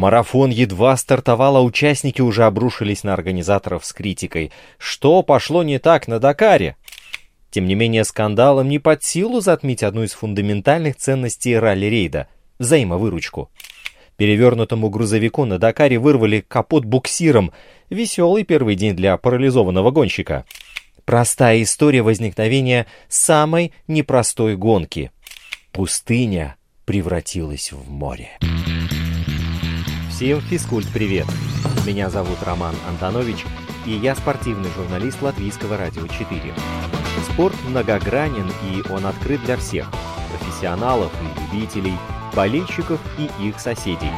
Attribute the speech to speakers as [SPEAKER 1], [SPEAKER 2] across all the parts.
[SPEAKER 1] Марафон едва стартовал, а участники уже обрушились на организаторов с критикой. Что пошло не так на Дакаре? Тем не менее, скандалом не под силу затмить одну из фундаментальных ценностей ралли-рейда – взаимовыручку. Перевернутому грузовику на Дакаре вырвали капот буксиром. Веселый первый день для парализованного гонщика. Простая история возникновения самой непростой гонки. Пустыня превратилась в море. Всем физкульт-привет! Меня зовут Роман Антонович, и я спортивный журналист Латвийского радио 4. Спорт многогранен, и он открыт для всех – профессионалов и любителей, болельщиков и их соседей.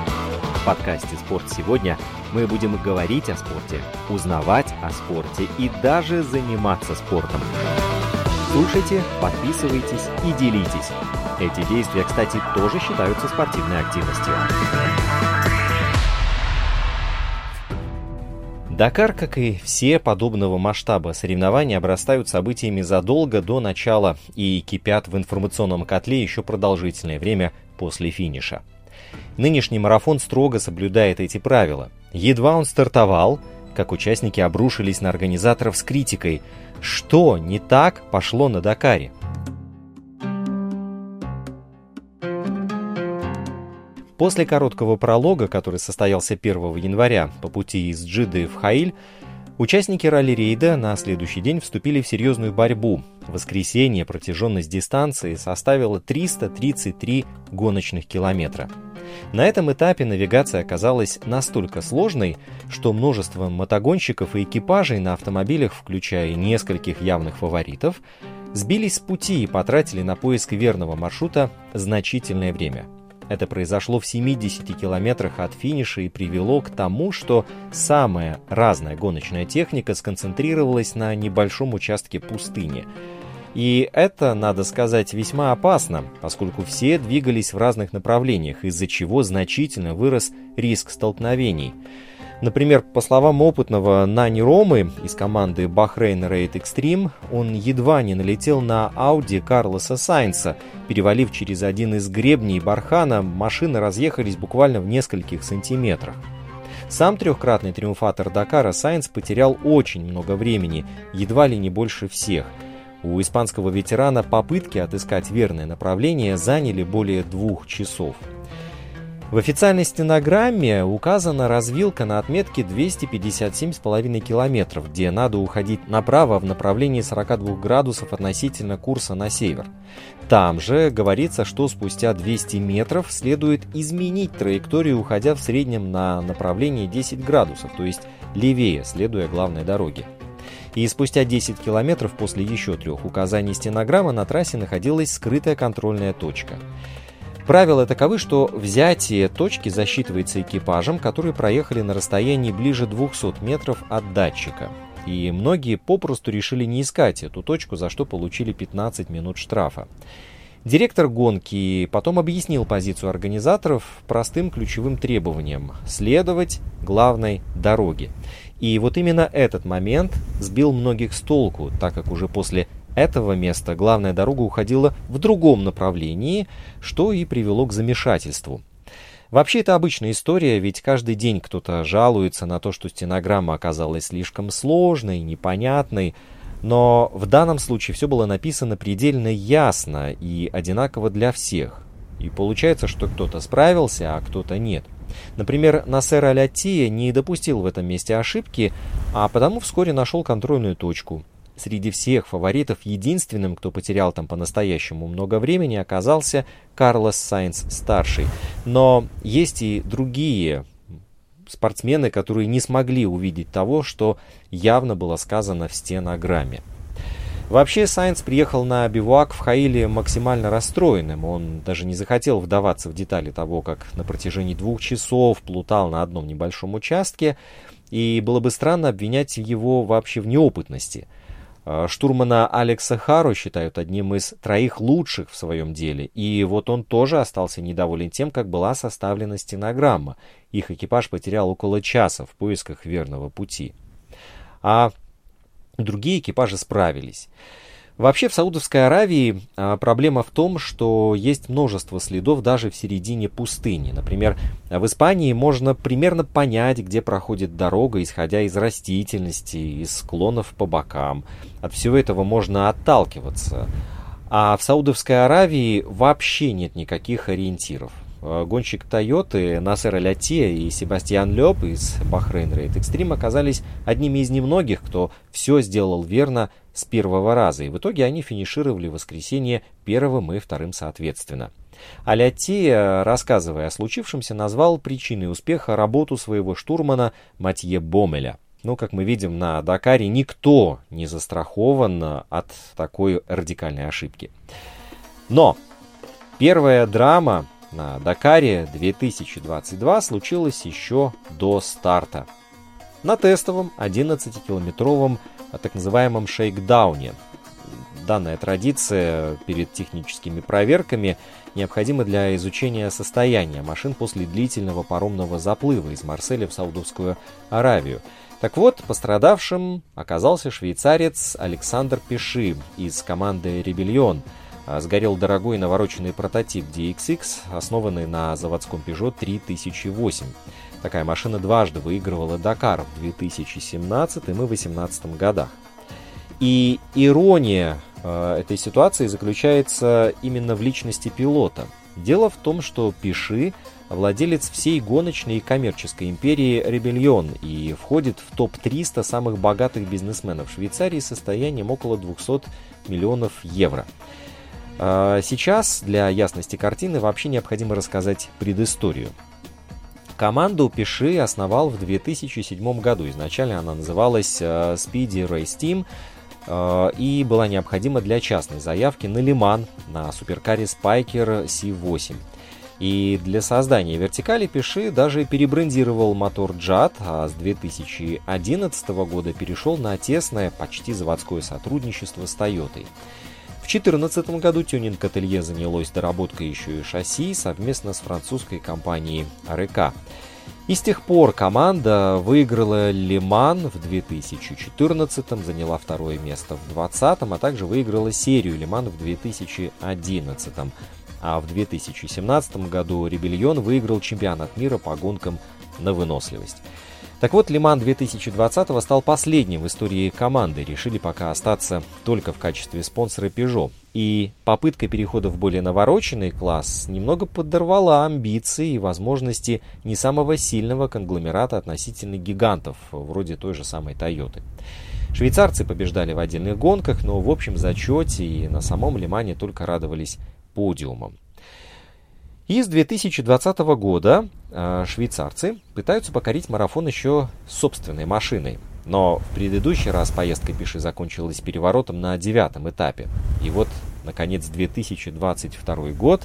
[SPEAKER 1] В подкасте «Спорт сегодня» мы будем говорить о спорте, узнавать о спорте и даже заниматься спортом. Слушайте, подписывайтесь и делитесь. Эти действия, кстати, тоже считаются спортивной активностью. Дакар, как и все подобного масштаба соревнования, обрастают событиями задолго до начала и кипят в информационном котле еще продолжительное время после финиша. Нынешний марафон строго соблюдает эти правила. Едва он стартовал, как участники обрушились на организаторов с критикой. Что не так пошло на Дакаре? После короткого пролога, который состоялся 1 января по пути из Джиды в Хаиль, участники ралли-рейда на следующий день вступили в серьезную борьбу. В воскресенье протяженность дистанции составила 333 гоночных километра. На этом этапе навигация оказалась настолько сложной, что множество мотогонщиков и экипажей на автомобилях, включая нескольких явных фаворитов, сбились с пути и потратили на поиск верного маршрута значительное время – это произошло в 70 километрах от финиша и привело к тому, что самая разная гоночная техника сконцентрировалась на небольшом участке пустыни. И это, надо сказать, весьма опасно, поскольку все двигались в разных направлениях, из-за чего значительно вырос риск столкновений. Например, по словам опытного Нани Ромы из команды Bahrain Raid Extreme, он едва не налетел на Audi Карлоса Сайнса. Перевалив через один из гребней бархана, машины разъехались буквально в нескольких сантиметрах. Сам трехкратный триумфатор Дакара Сайнс потерял очень много времени, едва ли не больше всех. У испанского ветерана попытки отыскать верное направление заняли более двух часов. В официальной стенограмме указана развилка на отметке 257,5 километров, где надо уходить направо в направлении 42 градусов относительно курса на север. Там же говорится, что спустя 200 метров следует изменить траекторию, уходя в среднем на направление 10 градусов, то есть левее, следуя главной дороге. И спустя 10 километров после еще трех указаний стенограммы на трассе находилась скрытая контрольная точка. Правила таковы, что взятие точки засчитывается экипажем, которые проехали на расстоянии ближе 200 метров от датчика. И многие попросту решили не искать эту точку, за что получили 15 минут штрафа. Директор гонки потом объяснил позицию организаторов простым ключевым требованием – следовать главной дороге. И вот именно этот момент сбил многих с толку, так как уже после этого места главная дорога уходила в другом направлении, что и привело к замешательству. Вообще это обычная история, ведь каждый день кто-то жалуется на то, что стенограмма оказалась слишком сложной, непонятной, но в данном случае все было написано предельно ясно и одинаково для всех. И получается, что кто-то справился, а кто-то нет. Например, Насер Алятия не допустил в этом месте ошибки, а потому вскоре нашел контрольную точку. Среди всех фаворитов единственным, кто потерял там по-настоящему много времени, оказался Карлос Сайнс-старший. Но есть и другие спортсмены, которые не смогли увидеть того, что явно было сказано в стенограмме. Вообще, Сайнс приехал на бивуак в Хаиле максимально расстроенным. Он даже не захотел вдаваться в детали того, как на протяжении двух часов плутал на одном небольшом участке, и было бы странно обвинять его вообще в неопытности – штурмана Алекса Хару считают одним из троих лучших в своем деле, и вот он тоже остался недоволен тем, как была составлена стенограмма. Их экипаж потерял около часа в поисках верного пути. А другие экипажи справились. Вообще в Саудовской Аравии а, проблема в том, что есть множество следов даже в середине пустыни. Например, в Испании можно примерно понять, где проходит дорога, исходя из растительности, из склонов по бокам. От всего этого можно отталкиваться. А в Саудовской Аравии вообще нет никаких ориентиров. А, гонщик Тойоты Насер Алятия и Себастьян Лёб из Bahrain Raid Extreme оказались одними из немногих, кто все сделал верно с первого раза, и в итоге они финишировали в воскресенье первым и вторым соответственно. Алятия, рассказывая о случившемся, назвал причиной успеха работу своего штурмана Матье Бомеля. Но, как мы видим на Дакаре, никто не застрахован от такой радикальной ошибки. Но первая драма на Дакаре 2022 случилась еще до старта. На тестовом 11-километровом о так называемом шейкдауне. Данная традиция перед техническими проверками необходима для изучения состояния машин после длительного паромного заплыва из Марселя в Саудовскую Аравию. Так вот, пострадавшим оказался швейцарец Александр Пиши из команды «Ребельон». Сгорел дорогой навороченный прототип DXX, основанный на заводском Peugeot 3008. Такая машина дважды выигрывала Дакар в 2017 и 2018 годах. И ирония э, этой ситуации заключается именно в личности пилота. Дело в том, что Пиши владелец всей гоночной и коммерческой империи Ребельон и входит в топ-300 самых богатых бизнесменов Швейцарии с состоянием около 200 миллионов евро. А сейчас для ясности картины вообще необходимо рассказать предысторию. Команду Пиши основал в 2007 году. Изначально она называлась э, Speedy Race Team э, и была необходима для частной заявки на Лиман на суперкаре Spiker C8. И для создания вертикали Пиши даже перебрендировал мотор JAT, а с 2011 года перешел на тесное, почти заводское сотрудничество с Toyota. В 2014 году тюнинг-ателье занялось доработкой еще и шасси совместно с французской компанией АРК. И с тех пор команда выиграла Лиман в 2014, заняла второе место в 2020, а также выиграла серию Лиман в 2011. А в 2017 году Ребельон выиграл чемпионат мира по гонкам на выносливость. Так вот, Лиман 2020 стал последним в истории команды. Решили пока остаться только в качестве спонсора Peugeot. И попытка перехода в более навороченный класс немного подорвала амбиции и возможности не самого сильного конгломерата относительно гигантов, вроде той же самой Toyota. Швейцарцы побеждали в отдельных гонках, но в общем зачете и на самом Лимане только радовались подиумам. И с 2020 года э, швейцарцы пытаются покорить марафон еще собственной машиной. Но в предыдущий раз поездка Пиши закончилась переворотом на девятом этапе. И вот, наконец, 2022 год,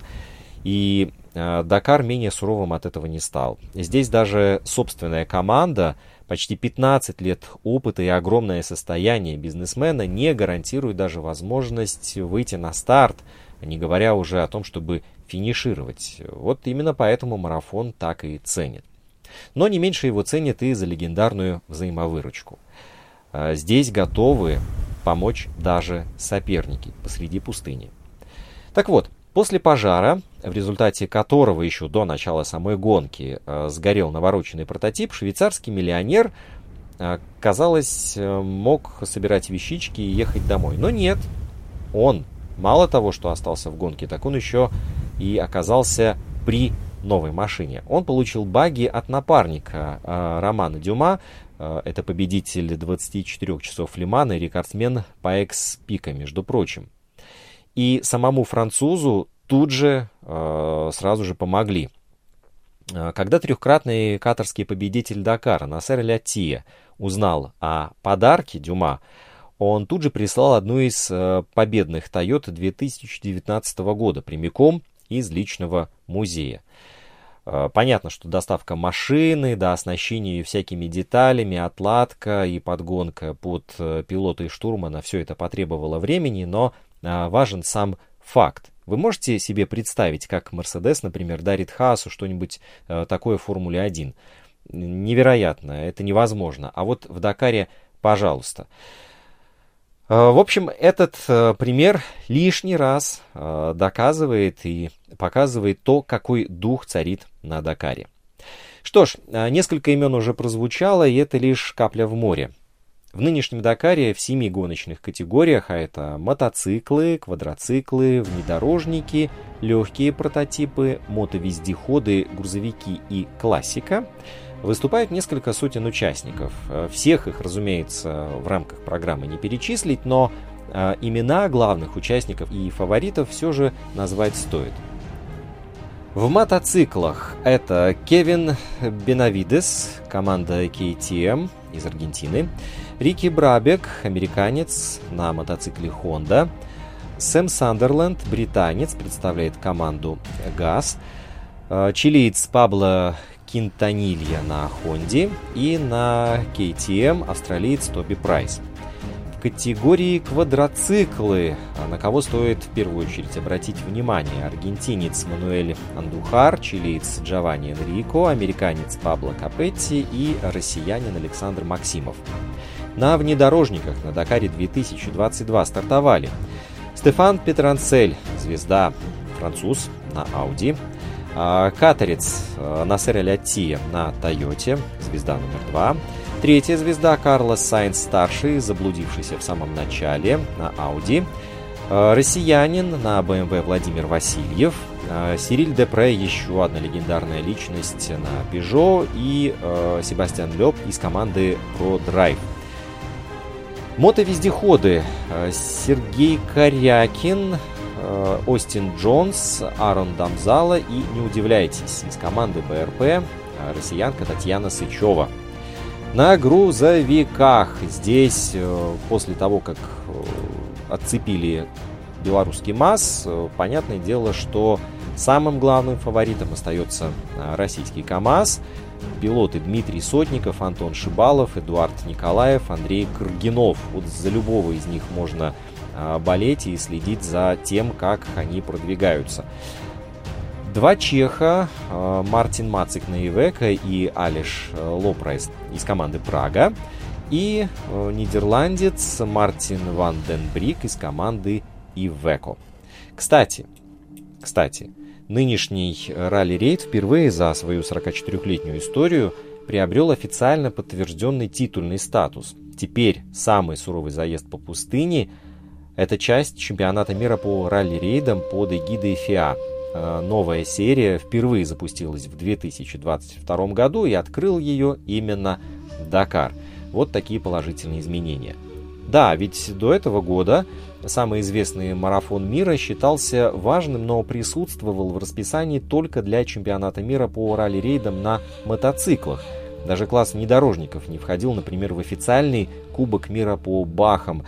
[SPEAKER 1] и э, Дакар менее суровым от этого не стал. Здесь даже собственная команда, почти 15 лет опыта и огромное состояние бизнесмена не гарантирует даже возможность выйти на старт, не говоря уже о том, чтобы финишировать. Вот именно поэтому марафон так и ценит. Но не меньше его ценят и за легендарную взаимовыручку. А, здесь готовы помочь даже соперники посреди пустыни. Так вот, после пожара, в результате которого еще до начала самой гонки а, сгорел навороченный прототип, швейцарский миллионер, а, казалось, мог собирать вещички и ехать домой. Но нет, он мало того, что остался в гонке, так он еще и оказался при новой машине. Он получил баги от напарника э, Романа Дюма. Э, это победитель 24 часов Лимана и рекордсмен по экс-пика, между прочим. И самому французу тут же э, сразу же помогли. Когда трехкратный катарский победитель Дакара Насер Лятия узнал о подарке Дюма, он тут же прислал одну из э, победных Toyota 2019 года прямиком из личного музея. Э, понятно, что доставка машины, да, оснащение ее всякими деталями, отладка и подгонка под э, пилота и штурмана, все это потребовало времени, но э, важен сам факт. Вы можете себе представить, как Мерседес, например, дарит Хаасу что-нибудь такое в Формуле 1? Невероятно, это невозможно. А вот в Дакаре, пожалуйста. В общем, этот э, пример лишний раз э, доказывает и показывает то, какой дух царит на Дакаре. Что ж, несколько имен уже прозвучало, и это лишь капля в море. В нынешнем Дакаре в семи гоночных категориях, а это мотоциклы, квадроциклы, внедорожники, легкие прототипы, мотовездеходы, грузовики и классика, выступают несколько сотен участников. Всех их, разумеется, в рамках программы не перечислить, но э, имена главных участников и фаворитов все же назвать стоит. В мотоциклах это Кевин Бенавидес, команда KTM из Аргентины, Рики Брабек, американец на мотоцикле Honda, Сэм Сандерленд, британец, представляет команду ГАЗ, э, чилиец Пабло Кинтанилья на Honda и на KTM австралиец Тоби Прайс категории квадроциклы, а на кого стоит в первую очередь обратить внимание. Аргентинец Мануэль Андухар, чилиец Джованни Энрико, американец Пабло Капетти и россиянин Александр Максимов. На внедорожниках на Дакаре 2022 стартовали Стефан Петранцель, звезда, француз на Audi, а, катарец а, Насер Ляти на Тойоте, звезда номер два, Третья звезда Карлос Сайнс-старший, заблудившийся в самом начале на Audi. Э, россиянин на BMW Владимир Васильев. Э, Сириль Депре, еще одна легендарная личность на Peugeot. И э, Себастьян Леб из команды ProDrive. Мотовездеходы. Сергей Корякин, Остин Джонс, Аарон Дамзала и, не удивляйтесь, из команды БРП россиянка Татьяна Сычева – на грузовиках. Здесь, э, после того, как э, отцепили белорусский МАЗ, э, понятное дело, что самым главным фаворитом остается российский КАМАЗ. Пилоты Дмитрий Сотников, Антон Шибалов, Эдуард Николаев, Андрей Каргинов. Вот за любого из них можно болеть и следить за тем, как они продвигаются. Два чеха, э, Мартин Мацик на Ивека и Алиш э, Лопрайс из команды Прага. И нидерландец Мартин Ван Ден Брик из команды Ивеко. Кстати, кстати, нынешний ралли-рейд впервые за свою 44-летнюю историю приобрел официально подтвержденный титульный статус. Теперь самый суровый заезд по пустыне – это часть чемпионата мира по ралли-рейдам под эгидой ФИА – Э, новая серия впервые запустилась в 2022 году и открыл ее именно Дакар. Вот такие положительные изменения. Да, ведь до этого года самый известный марафон мира считался важным, но присутствовал в расписании только для чемпионата мира по ралли-рейдам на мотоциклах. Даже класс внедорожников не входил, например, в официальный Кубок мира по бахам.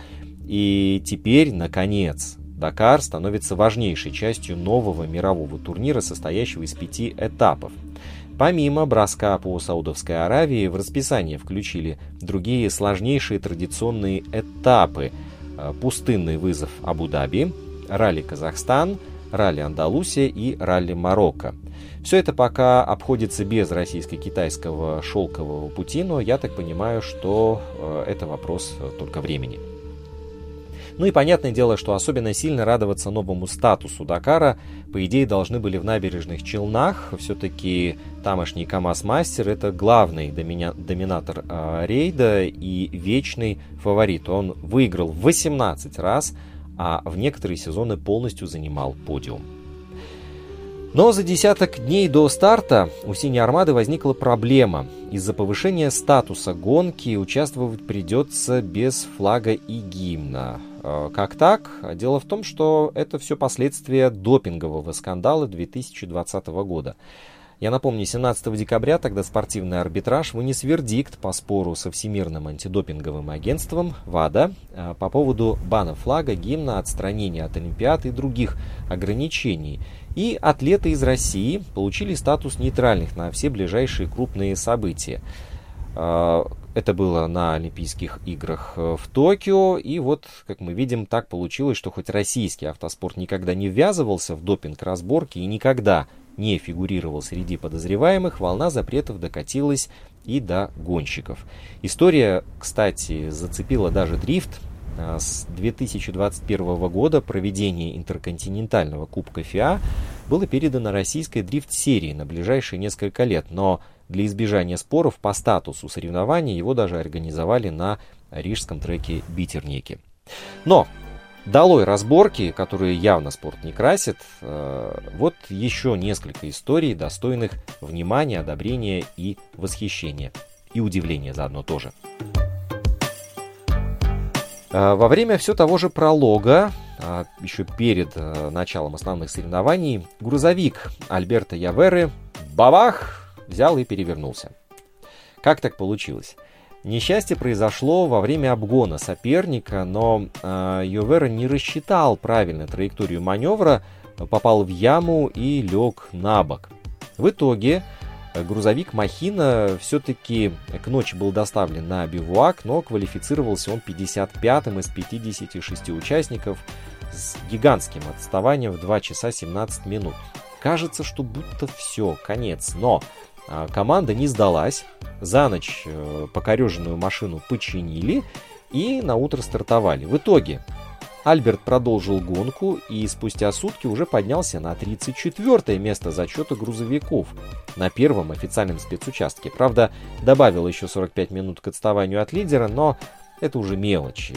[SPEAKER 1] И теперь, наконец, Дакар становится важнейшей частью нового мирового турнира, состоящего из пяти этапов. Помимо броска по Саудовской Аравии, в расписание включили другие сложнейшие традиционные этапы. Э, пустынный вызов Абу-Даби, ралли Казахстан, ралли Андалусия и ралли Марокко. Все это пока обходится без российско-китайского шелкового пути, но я так понимаю, что э, это вопрос э, только времени. Ну и понятное дело, что особенно сильно радоваться новому статусу Дакара, по идее, должны были в набережных Челнах. Все-таки тамошний КАМАЗ-мастер это главный доминя... доминатор э, рейда и вечный фаворит. Он выиграл 18 раз, а в некоторые сезоны полностью занимал подиум. Но за десяток дней до старта у «Синей Армады» возникла проблема. Из-за повышения статуса гонки участвовать придется без флага и гимна. Э, как так? Дело в том, что это все последствия допингового скандала 2020 года. Я напомню, 17 декабря тогда спортивный арбитраж вынес вердикт по спору со Всемирным антидопинговым агентством ВАДА э, по поводу бана флага, гимна, отстранения от Олимпиад и других ограничений. И атлеты из России получили статус нейтральных на все ближайшие крупные события. Э, это было на Олимпийских играх э, в Токио, и вот, как мы видим, так получилось, что хоть российский автоспорт никогда не ввязывался в допинг-разборки и никогда не фигурировал среди подозреваемых, волна запретов докатилась и до гонщиков. История, кстати, зацепила даже дрифт. а, с 2021 года проведение интерконтинентального Кубка ФИА было передано российской дрифт-серии на ближайшие несколько лет, но для избежания споров по статусу соревнований его даже организовали на рижском треке Битерники. Но долой разборки, которые явно спорт не красит, э, вот еще несколько историй, достойных внимания, одобрения и восхищения. И удивления заодно тоже. Э, во время все того же пролога, э, еще перед началом основных соревнований, грузовик Альберта Яверы бабах взял и перевернулся. Как так получилось? Несчастье произошло во время обгона соперника, но э, Йовера не рассчитал правильно траекторию маневра, попал в яму и лег на бок. В итоге э, грузовик Махина все-таки к ночи был доставлен на бивуак, но квалифицировался он 55-м из 56 участников с гигантским отставанием в 2 часа 17 минут. Кажется, что будто все, конец, но команда не сдалась, за ночь э, покореженную машину починили и на утро стартовали. В итоге Альберт продолжил гонку и спустя сутки уже поднялся на 34 место зачета грузовиков на первом официальном спецучастке. Правда, добавил еще 45 минут к отставанию от лидера, но это уже мелочи.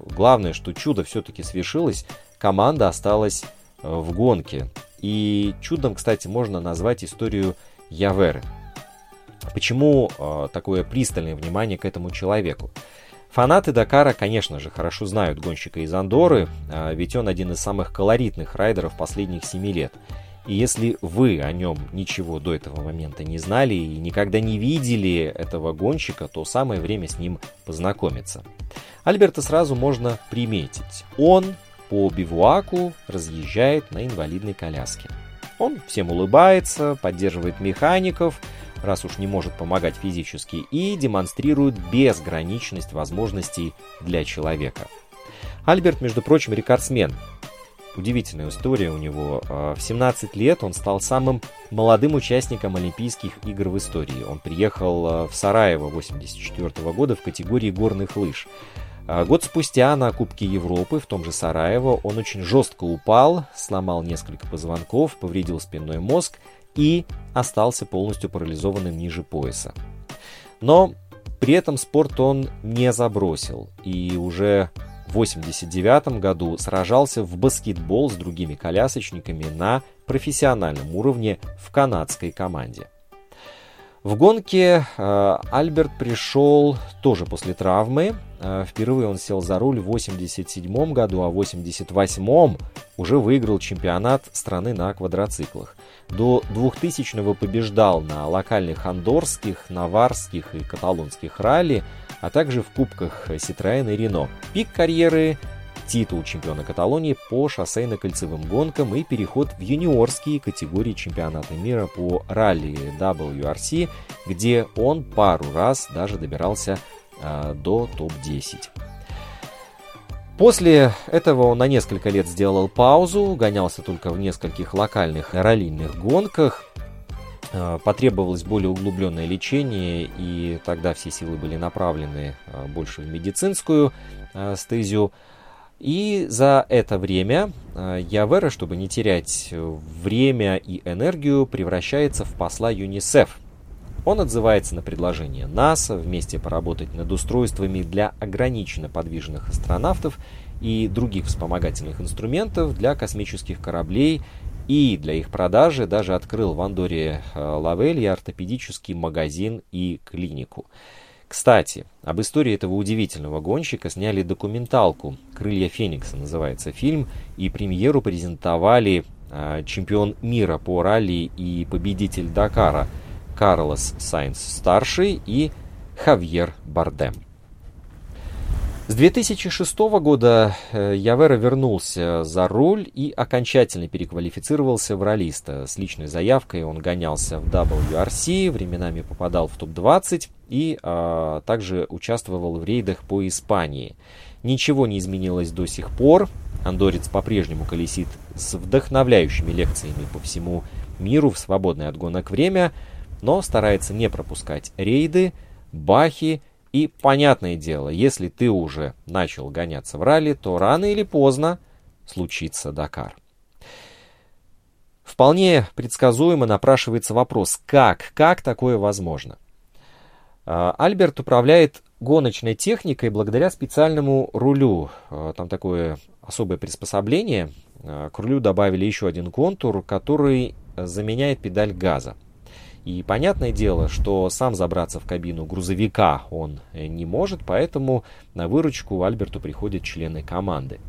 [SPEAKER 1] Главное, что чудо все-таки свершилось, команда осталась э, в гонке. И чудом, кстати, можно назвать историю Яверы. Почему э, такое пристальное внимание к этому человеку? Фанаты Дакара, конечно же, хорошо знают гонщика из Андоры, э, ведь он один из самых колоритных райдеров последних семи лет. И если вы о нем ничего до этого момента не знали и никогда не видели этого гонщика, то самое время с ним познакомиться. Альберта сразу можно приметить. Он по бивуаку разъезжает на инвалидной коляске. Он всем улыбается, поддерживает механиков, раз уж не может помогать физически, и демонстрирует безграничность возможностей для человека. Альберт, между прочим, рекордсмен. Удивительная история у него. А, в 17 лет он стал самым молодым участником Олимпийских игр в истории. Он приехал а, в Сараево 1984 года в категории горных лыж. А год спустя на Кубке Европы в том же Сараево он очень жестко упал, сломал несколько позвонков, повредил спинной мозг и остался полностью парализованным ниже пояса. Но при этом спорт он не забросил и уже в 1989 году сражался в баскетбол с другими колясочниками на профессиональном уровне в канадской команде. В гонке э, Альберт пришел тоже после травмы. Э, впервые он сел за руль в 87 году, а в 88 уже выиграл чемпионат страны на квадроциклах. До 2000-го побеждал на локальных андорских, наварских и каталонских ралли, а также в кубках Citroёn и Рено. Пик карьеры титул чемпиона Каталонии по шоссейно-кольцевым гонкам и переход в юниорские категории чемпионата мира по ралли WRC, где он пару раз даже добирался до топ-10. После этого он на несколько лет сделал паузу, гонялся только в нескольких локальных раллийных гонках. А, потребовалось более углубленное лечение, и тогда все силы были направлены а, больше в медицинскую стезию. И за это время Явера, чтобы не терять время и энергию, превращается в посла ЮНИСЕФ. Он отзывается на предложение НАСА вместе поработать над устройствами для ограниченно подвижных астронавтов и других вспомогательных инструментов для космических кораблей и для их продажи даже открыл в Андоре э, Лавелье ортопедический магазин и клинику. Кстати, об истории этого удивительного гонщика сняли документалку «Крылья Феникса» называется фильм, и премьеру презентовали э, чемпион мира по ралли и победитель Дакара Карлос Сайнс-старший и Хавьер Бардем. С 2006 года э, Явера вернулся за руль и окончательно переквалифицировался в ролиста. С личной заявкой он гонялся в WRC, временами попадал в топ-20 и а, также участвовал в рейдах по Испании. Ничего не изменилось до сих пор. Андорец по-прежнему колесит с вдохновляющими лекциями по всему миру в свободное от гонок время, но старается не пропускать рейды, бахи и понятное дело, если ты уже начал гоняться в ралли, то рано или поздно случится Дакар. Вполне предсказуемо напрашивается вопрос, как, как такое возможно? А, Альберт управляет гоночной техникой благодаря специальному рулю. А, там такое особое приспособление. А, к рулю добавили еще один контур, который заменяет педаль газа. И понятное дело, что сам забраться в кабину грузовика он э, не может, поэтому на выручку Альберту приходят члены команды.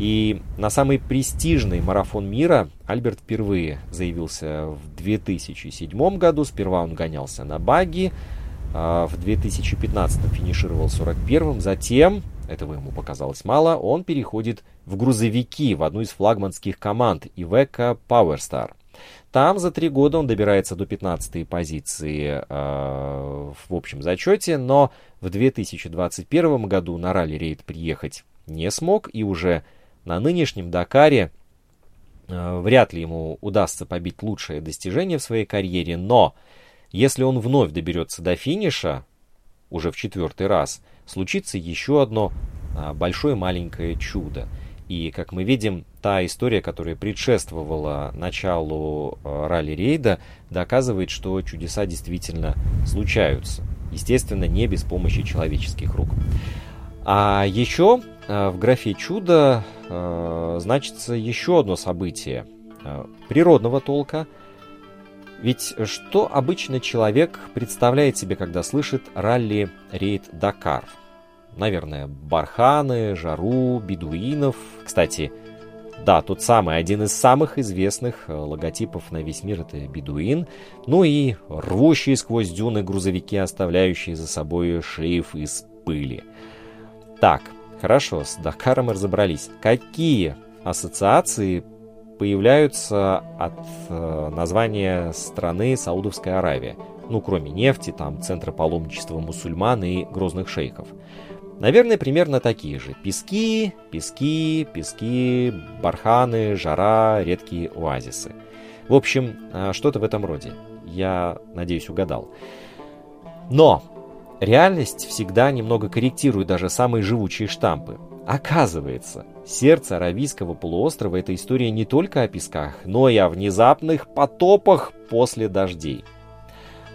[SPEAKER 1] И на самый престижный марафон мира Альберт впервые заявился в 2007 году. Сперва он гонялся на баги, а в 2015 финишировал 41-м. Затем, этого ему показалось мало, он переходит в грузовики, в одну из флагманских команд Iveco Powerstar. Там за три года он добирается до 15 позиции э, в общем зачете, но в 2021 году на ралли-рейд приехать не смог и уже на нынешнем Дакаре э, вряд ли ему удастся побить лучшее достижение в своей карьере, но если он вновь доберется до финиша, уже в четвертый раз, случится еще одно э, большое маленькое чудо. И, как мы видим, та история, которая предшествовала началу э, ралли-рейда, доказывает, что чудеса действительно случаются. Естественно, не без помощи человеческих рук. А еще э, в графе чудо э, значится еще одно событие природного толка. Ведь что обычно человек представляет себе, когда слышит ралли-рейд Дакар? Наверное, барханы, жару, бедуинов. Кстати, да, тот самый, один из самых известных э, логотипов на весь мир это бедуин. Ну и рвущие сквозь дюны грузовики, оставляющие за собой шлейф из пыли. Так, хорошо, с Дакаром разобрались. Какие ассоциации появляются от э, названия страны Саудовская Аравия? Ну, кроме нефти, там центра паломничества мусульман и грозных шейхов. Наверное, примерно такие же. Пески, пески, пески, барханы, жара, редкие оазисы. В общем, э, что-то в этом роде. Я надеюсь, угадал. Но Реальность всегда немного корректирует даже самые живучие штампы. Оказывается, сердце Аравийского полуострова – это история не только о песках, но и о внезапных потопах после дождей.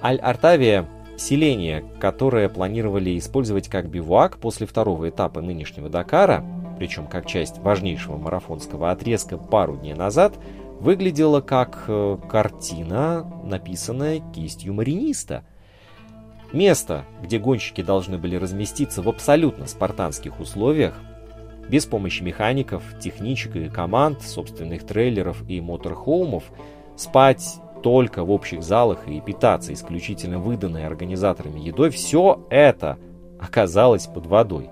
[SPEAKER 1] Аль-Артавия – селение, которое планировали использовать как бивуак после второго этапа нынешнего Дакара, причем как часть важнейшего марафонского отрезка пару дней назад, выглядело как э, картина, написанная кистью мариниста – Место, где гонщики должны были разместиться в абсолютно спартанских условиях, без помощи механиков, техничек и команд, собственных трейлеров и моторхоумов, спать только в общих залах и питаться исключительно выданной организаторами едой, все это оказалось под водой.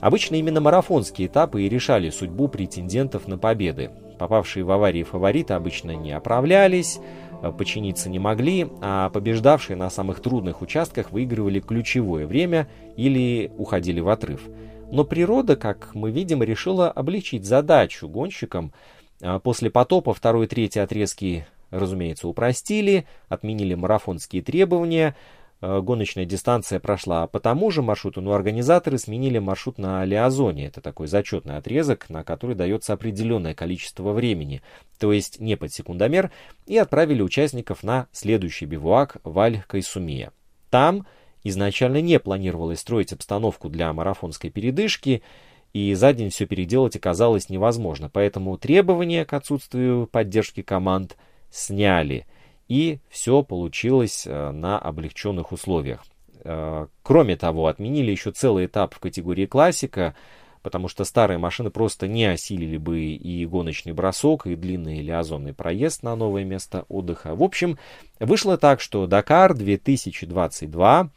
[SPEAKER 1] Обычно именно марафонские этапы и решали судьбу претендентов на победы. Попавшие в аварии фавориты обычно не оправлялись, Э, починиться не могли, а побеждавшие на самых трудных участках выигрывали ключевое время или уходили в отрыв. Но природа, как мы видим, решила облегчить задачу гонщикам. А после потопа второй и третий отрезки, разумеется, упростили, отменили марафонские требования – Э, гоночная дистанция прошла по тому же маршруту, но организаторы сменили маршрут на Лиазоне. Это такой зачетный отрезок, на который дается определенное количество времени, то есть не под секундомер, и отправили участников на следующий бивуак в Аль-Кайсумия. Там изначально не планировалось строить обстановку для марафонской передышки, и за день все переделать оказалось невозможно, поэтому требования к отсутствию поддержки команд сняли – и все получилось э, на облегченных условиях. Э, кроме того, отменили еще целый этап в категории классика, потому что старые машины просто не осилили бы и гоночный бросок, и длинный лиазонный проезд на новое место отдыха. В общем, вышло так, что Дакар 2022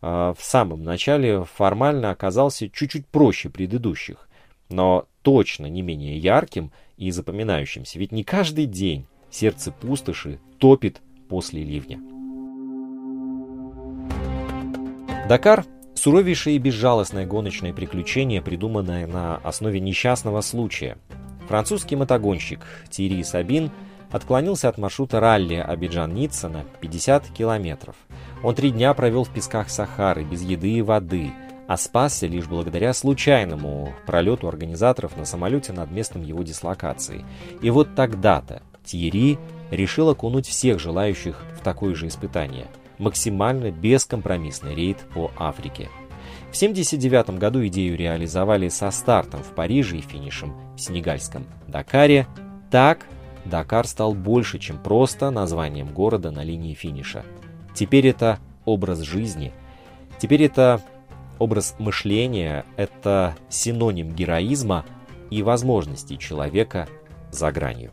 [SPEAKER 1] э, в самом начале формально оказался чуть-чуть проще предыдущих, но точно не менее ярким и запоминающимся. Ведь не каждый день сердце пустоши топит после ливня. Дакар – суровейшее и безжалостное гоночное приключение, придуманное на основе несчастного случая. Французский мотогонщик Тири Сабин отклонился от маршрута ралли Абиджан-Ницца на 50 километров. Он три дня провел в песках Сахары, без еды и воды, а спасся лишь благодаря случайному пролету организаторов на самолете над местом его дислокации. И вот тогда-то Тьерри решил окунуть всех желающих в такое же испытание. Максимально бескомпромиссный рейд по Африке. В 1979 году идею реализовали со стартом в Париже и финишем в сенегальском Дакаре. Так, Дакар стал больше, чем просто названием города на линии финиша. Теперь это образ жизни. Теперь это образ мышления, это синоним героизма и возможностей человека за гранью.